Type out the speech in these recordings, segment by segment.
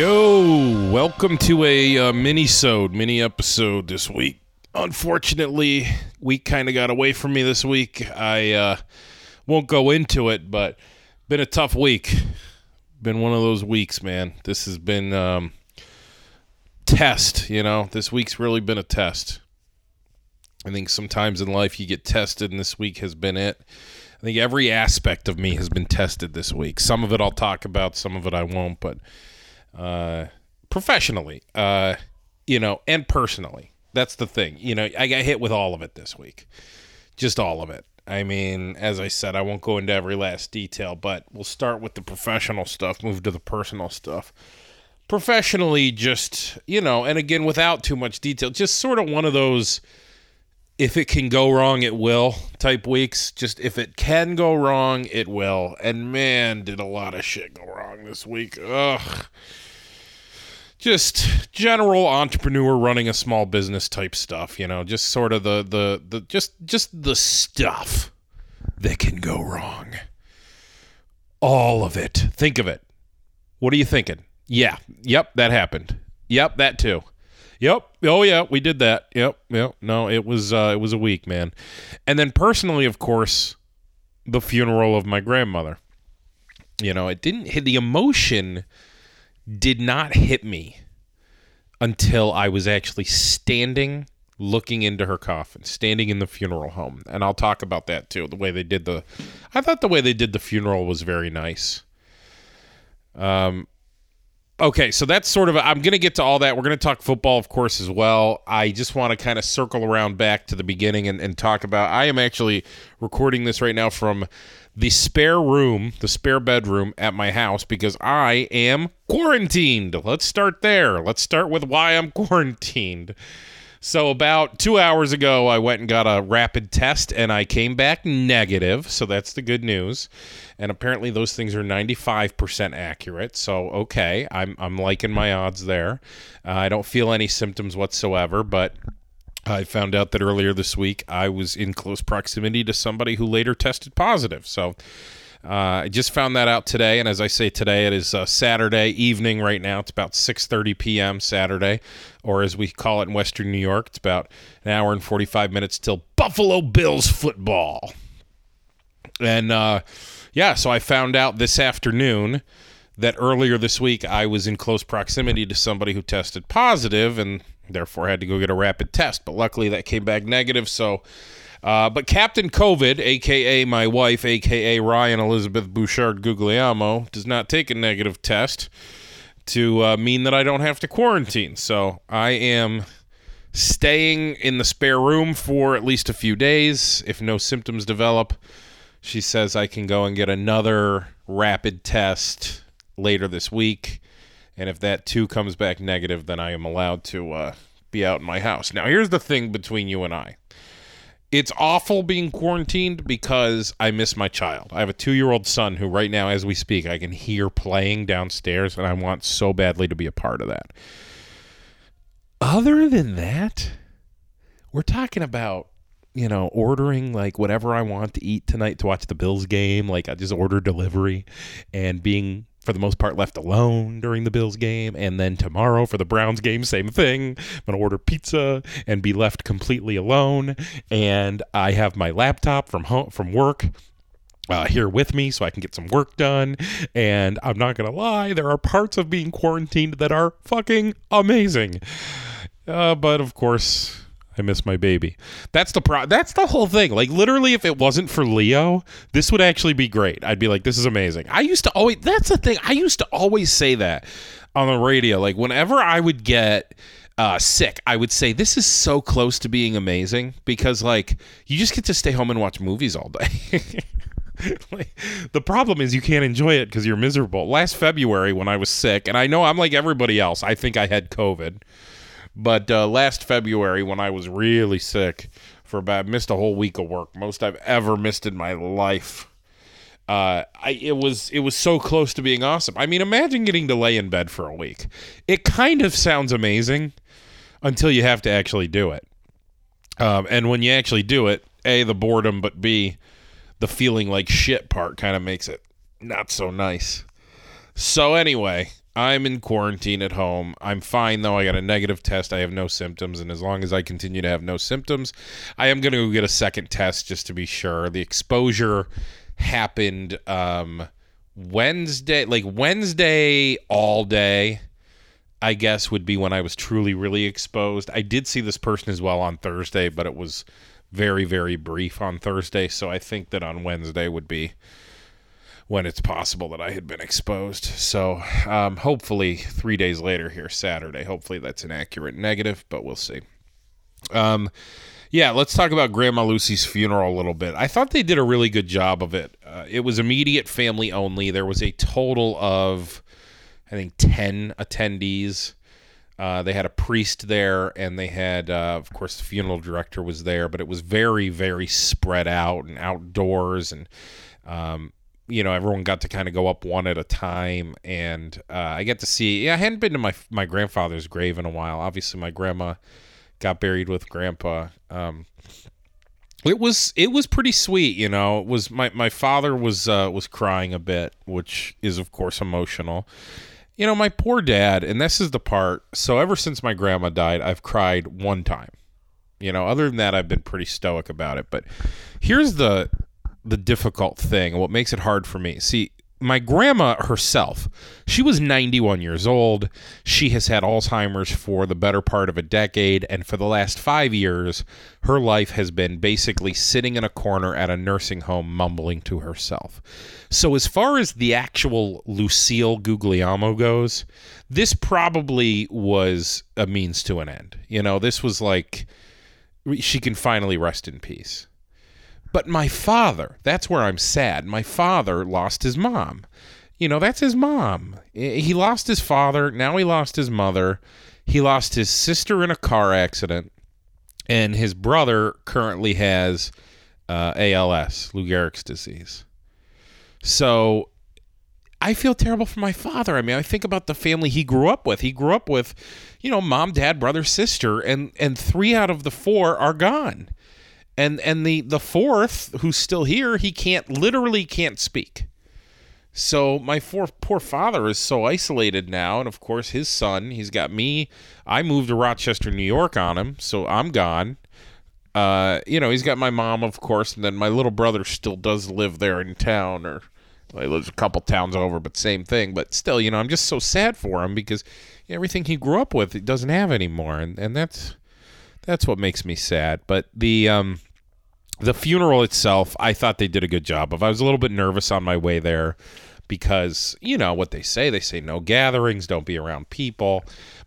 Yo, welcome to a uh, mini-sode, mini episode this week. Unfortunately, week kind of got away from me this week. I uh, won't go into it, but been a tough week. Been one of those weeks, man. This has been um, test. You know, this week's really been a test. I think sometimes in life you get tested, and this week has been it. I think every aspect of me has been tested this week. Some of it I'll talk about, some of it I won't, but uh, professionally, uh, you know, and personally. That's the thing. You know, I got hit with all of it this week. Just all of it. I mean, as I said, I won't go into every last detail, but we'll start with the professional stuff, move to the personal stuff. Professionally, just, you know, and again, without too much detail, just sort of one of those if it can go wrong, it will type weeks. Just if it can go wrong, it will. And man, did a lot of shit go wrong this week. Ugh. Just general entrepreneur running a small business type stuff, you know, just sort of the the the just just the stuff that can go wrong. All of it. Think of it. What are you thinking? Yeah. Yep, that happened. Yep, that too. Yep. Oh yeah, we did that. Yep. Yep. No, it was uh, it was a week, man. And then personally, of course, the funeral of my grandmother. You know, it didn't hit the emotion did not hit me until I was actually standing looking into her coffin, standing in the funeral home. And I'll talk about that too. The way they did the I thought the way they did the funeral was very nice. Um okay, so that's sort of i am going to get to all that. We're going to talk football, of course, as well. I just want to kind of circle around back to the beginning and, and talk about. I am actually recording this right now from the spare room, the spare bedroom at my house because I am quarantined. Let's start there. Let's start with why I'm quarantined. So about two hours ago, I went and got a rapid test, and I came back negative. So that's the good news. And apparently, those things are 95% accurate. So okay, I'm I'm liking my odds there. Uh, I don't feel any symptoms whatsoever, but. I found out that earlier this week I was in close proximity to somebody who later tested positive. So uh, I just found that out today, and as I say today, it is uh, Saturday evening right now. It's about 6:30 p.m. Saturday, or as we call it in Western New York, it's about an hour and 45 minutes till Buffalo Bills football. And uh, yeah, so I found out this afternoon that earlier this week I was in close proximity to somebody who tested positive, and therefore had to go get a rapid test. But luckily, that came back negative. So uh, but Captain COVID, aka my wife, aka Ryan Elizabeth Bouchard Guglielmo, does not take a negative test to uh, mean that I don't have to quarantine. So I am staying in the spare room for at least a few days. If no symptoms develop, she says I can go and get another rapid test later this week. And if that too comes back negative, then I am allowed to uh, be out in my house. Now, here's the thing between you and I it's awful being quarantined because I miss my child. I have a two year old son who, right now, as we speak, I can hear playing downstairs, and I want so badly to be a part of that. Other than that, we're talking about, you know, ordering like whatever I want to eat tonight to watch the Bills game. Like, I just order delivery and being for the most part left alone during the Bills game. And then tomorrow for the Browns game, same thing. I'm going to order pizza and be left completely alone. And I have my laptop from home, from work. Uh, here with me so I can get some work done. And I'm not going to lie, there are parts of being quarantined that are fucking amazing. Uh, but of course, I miss my baby. That's the pro. That's the whole thing. Like literally, if it wasn't for Leo, this would actually be great. I'd be like, this is amazing. I used to always. That's the thing. I used to always say that on the radio. Like whenever I would get. Uh, sick, I would say this is so close to being amazing because, like, you just get to stay home and watch movies all day. like, the problem is you can't enjoy it because you're miserable. Last February, when I was sick, and I know I'm like everybody else, I think I had COVID. But uh, last February, when I was really sick for about missed a whole week of work, most I've ever missed in my life. Uh, I it was it was so close to being awesome. I mean, imagine getting to lay in bed for a week. It kind of sounds amazing until you have to actually do it. Um, and when you actually do it, a the boredom, but b the feeling like shit part kind of makes it not so nice. So anyway, I'm in quarantine at home. I'm fine though. I got a negative test. I have no symptoms, and as long as I continue to have no symptoms, I am going to go get a second test just to be sure. The exposure happened um, Wednesday, like Wednesday all day. I guess would be when I was truly really exposed. I did see this person as well on Thursday, but it was very very brief on Thursday. So I think that on Wednesday would be when it's possible that I had been exposed. So um, hopefully, three days later here, Saturday, hopefully that's an accurate negative, but we'll see. Um, yeah, let's talk about Grandma Lucy's funeral a little bit. I thought they did a really good job of it. Uh, it was immediate family only. There was a total of, I think, 10 attendees. Uh, they had a priest there, and they had, uh, of course, the funeral director was there, but it was very, very spread out and outdoors. And um, you know everyone got to kind of go up one at a time. And uh, i get to see yeah i hadn't been to my my grandfather's grave in a while. Obviously my grandma got buried with grandpa. Um, it was it was pretty sweet you know. It was my my father was uh, was crying a bit which is of course emotional. You know my poor dad and this is the part so ever since my grandma died i've cried one time. You know other than that i've been pretty stoic about it. But here's the the difficult thing, what makes it hard for me. See, my grandma herself, she was 91 years old. She has had Alzheimer's for the better part of a decade, and for the last five years, her life has been basically sitting in a corner at a nursing home mumbling to herself. So, as far as the actual Lucille Guglielmo goes, this probably was a means to an end. You know, this was like she can finally rest in peace. But my father, that's where I'm sad. My father lost his mom. You know, that's his mom. He lost his father. Now he lost his mother. He lost his sister in a car accident. And his brother currently has uh, ALS, Lou Gehrig's disease. So I feel terrible for my father. I mean, I think about the family he grew up with. He grew up with, you know, mom, dad, brother, sister, and and three out of the four are gone and and the the fourth who's still here he can't literally can't speak. So my poor poor father is so isolated now and of course his son he's got me. I moved to rochester new york on him so i'm gone. Uh, you know he's got my mom of course and then my little brother still does live there in town or well, he lives a couple towns over but same thing. But still you know i'm just so sad for him because everything he grew up with he doesn't have anymore and, and that's that's what makes me sad but the um the funeral itself, I thought they did a good job of. I was a little bit nervous on my way there because you know what they say. They say no gatherings, don't be around people.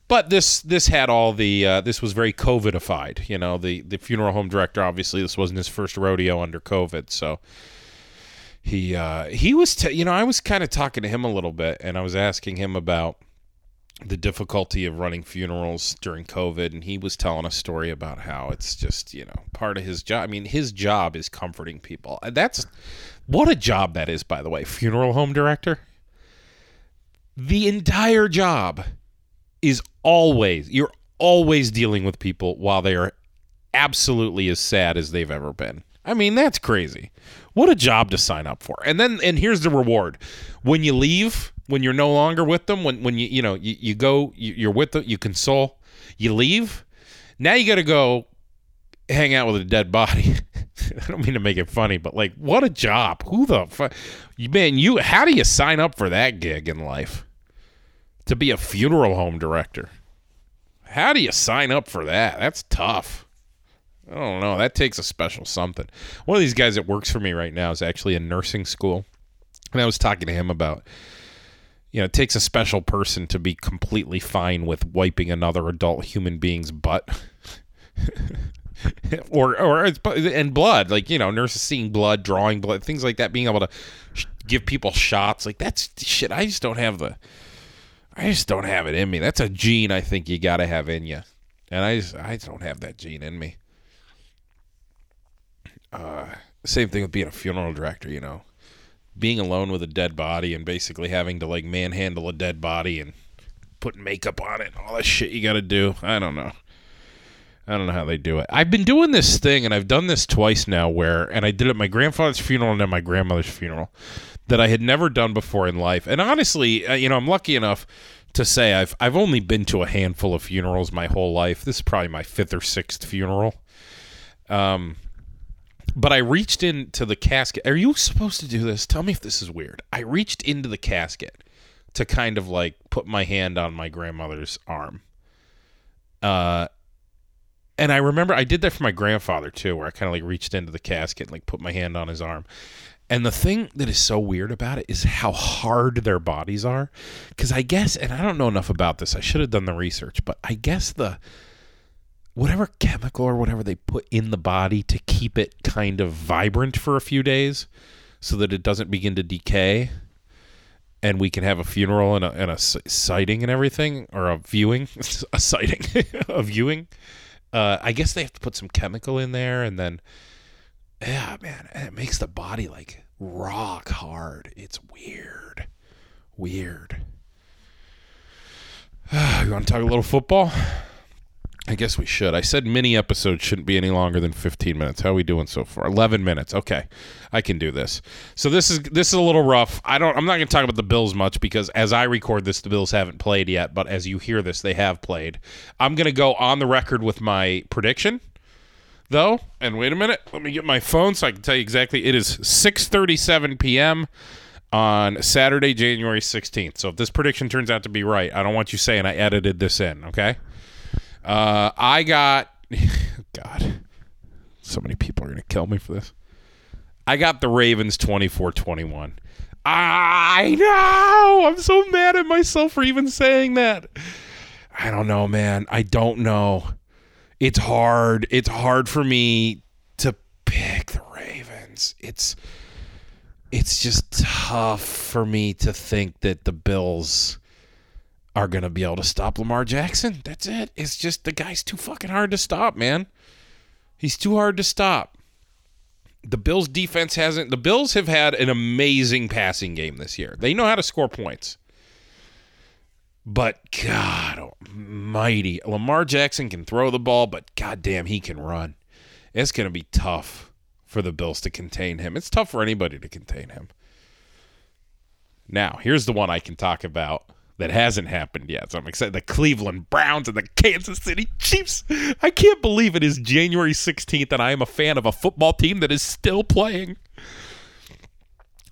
But this this had all the uh, this was very COVIDified. You know, the the funeral home director obviously this wasn't his first rodeo under COVID, so he uh, he was t- you know I was kind of talking to him a little bit, and I was asking him about the difficulty of running funerals during COVID, and he was telling a story about how it's just you know part of his job. I mean, his job is comforting people. That's what a job that is, by the way. Funeral home director. The entire job is always you're always dealing with people while they are absolutely as sad as they've ever been. I mean, that's crazy. What a job to sign up for. And then and here's the reward. When you leave when you're no longer with them when when you you know you, you go you, are with them you console you leave now you got to go hang out with a dead body i don't mean to make it funny but like what a job who the fuck man you how do you sign up for that gig in life to be a funeral home director how do you sign up for that that's tough i don't know that takes a special something one of these guys that works for me right now is actually in nursing school and i was talking to him about you know, it takes a special person to be completely fine with wiping another adult human being's butt. or or and blood, like you know, nurses seeing blood, drawing blood, things like that, being able to sh- give people shots, like that's shit. I just don't have the, I just don't have it in me. That's a gene I think you got to have in you, and I just I don't have that gene in me. Uh, same thing with being a funeral director, you know being alone with a dead body and basically having to like manhandle a dead body and put makeup on it and all that shit you got to do. I don't know. I don't know how they do it. I've been doing this thing and I've done this twice now where and I did it at my grandfather's funeral and then my grandmother's funeral. that I had never done before in life. And honestly, uh, you know, I'm lucky enough to say I've I've only been to a handful of funerals my whole life. This is probably my fifth or sixth funeral. Um, but I reached into the casket. Are you supposed to do this? Tell me if this is weird. I reached into the casket to kind of like put my hand on my grandmother's arm. Uh, and I remember I did that for my grandfather too, where I kind of like reached into the casket and like put my hand on his arm. And the thing that is so weird about it is how hard their bodies are. Because I guess, and I don't know enough about this, I should have done the research, but I guess the whatever chemical or whatever they put in the body to keep it kind of vibrant for a few days so that it doesn't begin to decay and we can have a funeral and a, and a sighting and everything or a viewing a sighting a viewing uh, i guess they have to put some chemical in there and then yeah man it makes the body like rock hard. It's weird. Weird. You want to talk a little football I guess we should. I said mini episodes shouldn't be any longer than 15 minutes. How are we doing so far? 11 minutes. Okay. I can do this. So this is this is a little rough. I don't I'm not going to talk about the Bills much because as I record this the Bills haven't played yet, but as you hear this they have played. I'm going to go on the record with my prediction though. And wait a minute. Let me get my phone so I can tell you exactly. It is 6:37 p.m. on Saturday, January 16th. So if this prediction turns out to be right, I don't want you saying I edited this in, okay? Uh, I got, God, so many people are going to kill me for this. I got the Ravens 24 21. I know. I'm so mad at myself for even saying that. I don't know, man. I don't know. It's hard. It's hard for me to pick the Ravens. It's it's just tough for me to think that the Bills are going to be able to stop Lamar Jackson. That's it. It's just the guy's too fucking hard to stop, man. He's too hard to stop. The Bills defense hasn't the Bills have had an amazing passing game this year. They know how to score points. But God almighty, Lamar Jackson can throw the ball, but goddamn he can run. It's going to be tough for the Bills to contain him. It's tough for anybody to contain him. Now, here's the one I can talk about that hasn't happened yet. So I'm excited. The Cleveland Browns and the Kansas City Chiefs. I can't believe it is January 16th and I am a fan of a football team that is still playing.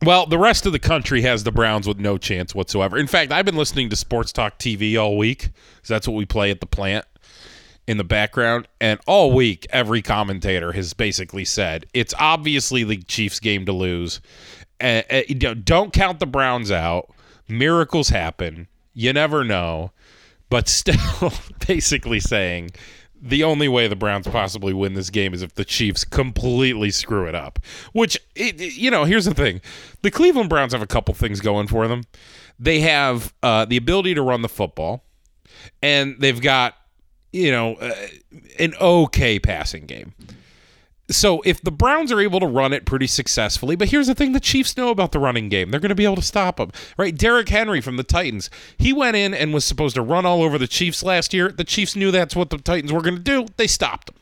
Well, the rest of the country has the Browns with no chance whatsoever. In fact, I've been listening to Sports Talk TV all week. So that's what we play at the plant in the background. And all week, every commentator has basically said it's obviously the Chiefs' game to lose. Uh, don't count the Browns out. Miracles happen you never know, but still basically saying the only way the Browns possibly win this game is if the Chiefs completely screw it up. Which, it, you know, here's the thing the Cleveland Browns have a couple things going for them. They have uh, the ability to run the football, and they've got, you know, uh, an okay passing game. So if the Browns are able to run it pretty successfully, but here's the thing the Chiefs know about the running game. They're going to be able to stop them. Right? Derrick Henry from the Titans, he went in and was supposed to run all over the Chiefs last year. The Chiefs knew that's what the Titans were going to do. They stopped them.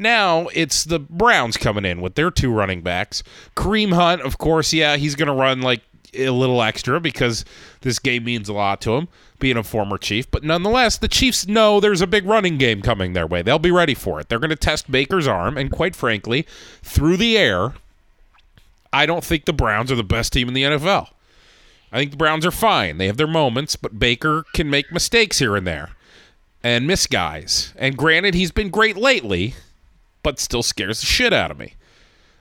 Now it's the Browns coming in with their two running backs. Kareem Hunt, of course, yeah, he's going to run like a little extra because this game means a lot to him, being a former Chief. But nonetheless, the Chiefs know there's a big running game coming their way. They'll be ready for it. They're going to test Baker's arm, and quite frankly, through the air, I don't think the Browns are the best team in the NFL. I think the Browns are fine. They have their moments, but Baker can make mistakes here and there and miss guys. And granted, he's been great lately, but still scares the shit out of me.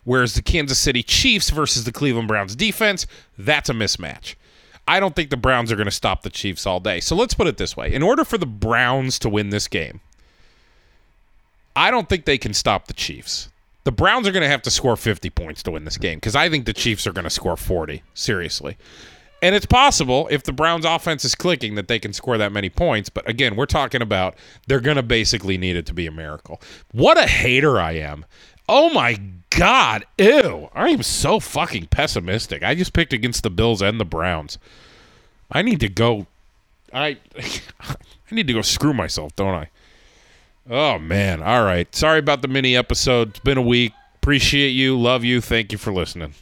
Whereas the Kansas City Chiefs versus the Cleveland Browns defense, that's a mismatch. I don't think the Browns are going to stop the Chiefs all day. So let's put it this way. In order for the Browns to win this game, I don't think they can stop the Chiefs. The Browns are going to have to score 50 points to win this game because I think the Chiefs are going to score 40, seriously. And it's possible if the Browns offense is clicking that they can score that many points. But again, we're talking about they're going to basically need it to be a miracle. What a hater I am. Oh my God. Ew. I am so fucking pessimistic. I just picked against the Bills and the Browns. I need to go. I I need to go screw myself, don't I? Oh man. All right. Sorry about the mini episode. It's been a week. Appreciate you. Love you. Thank you for listening.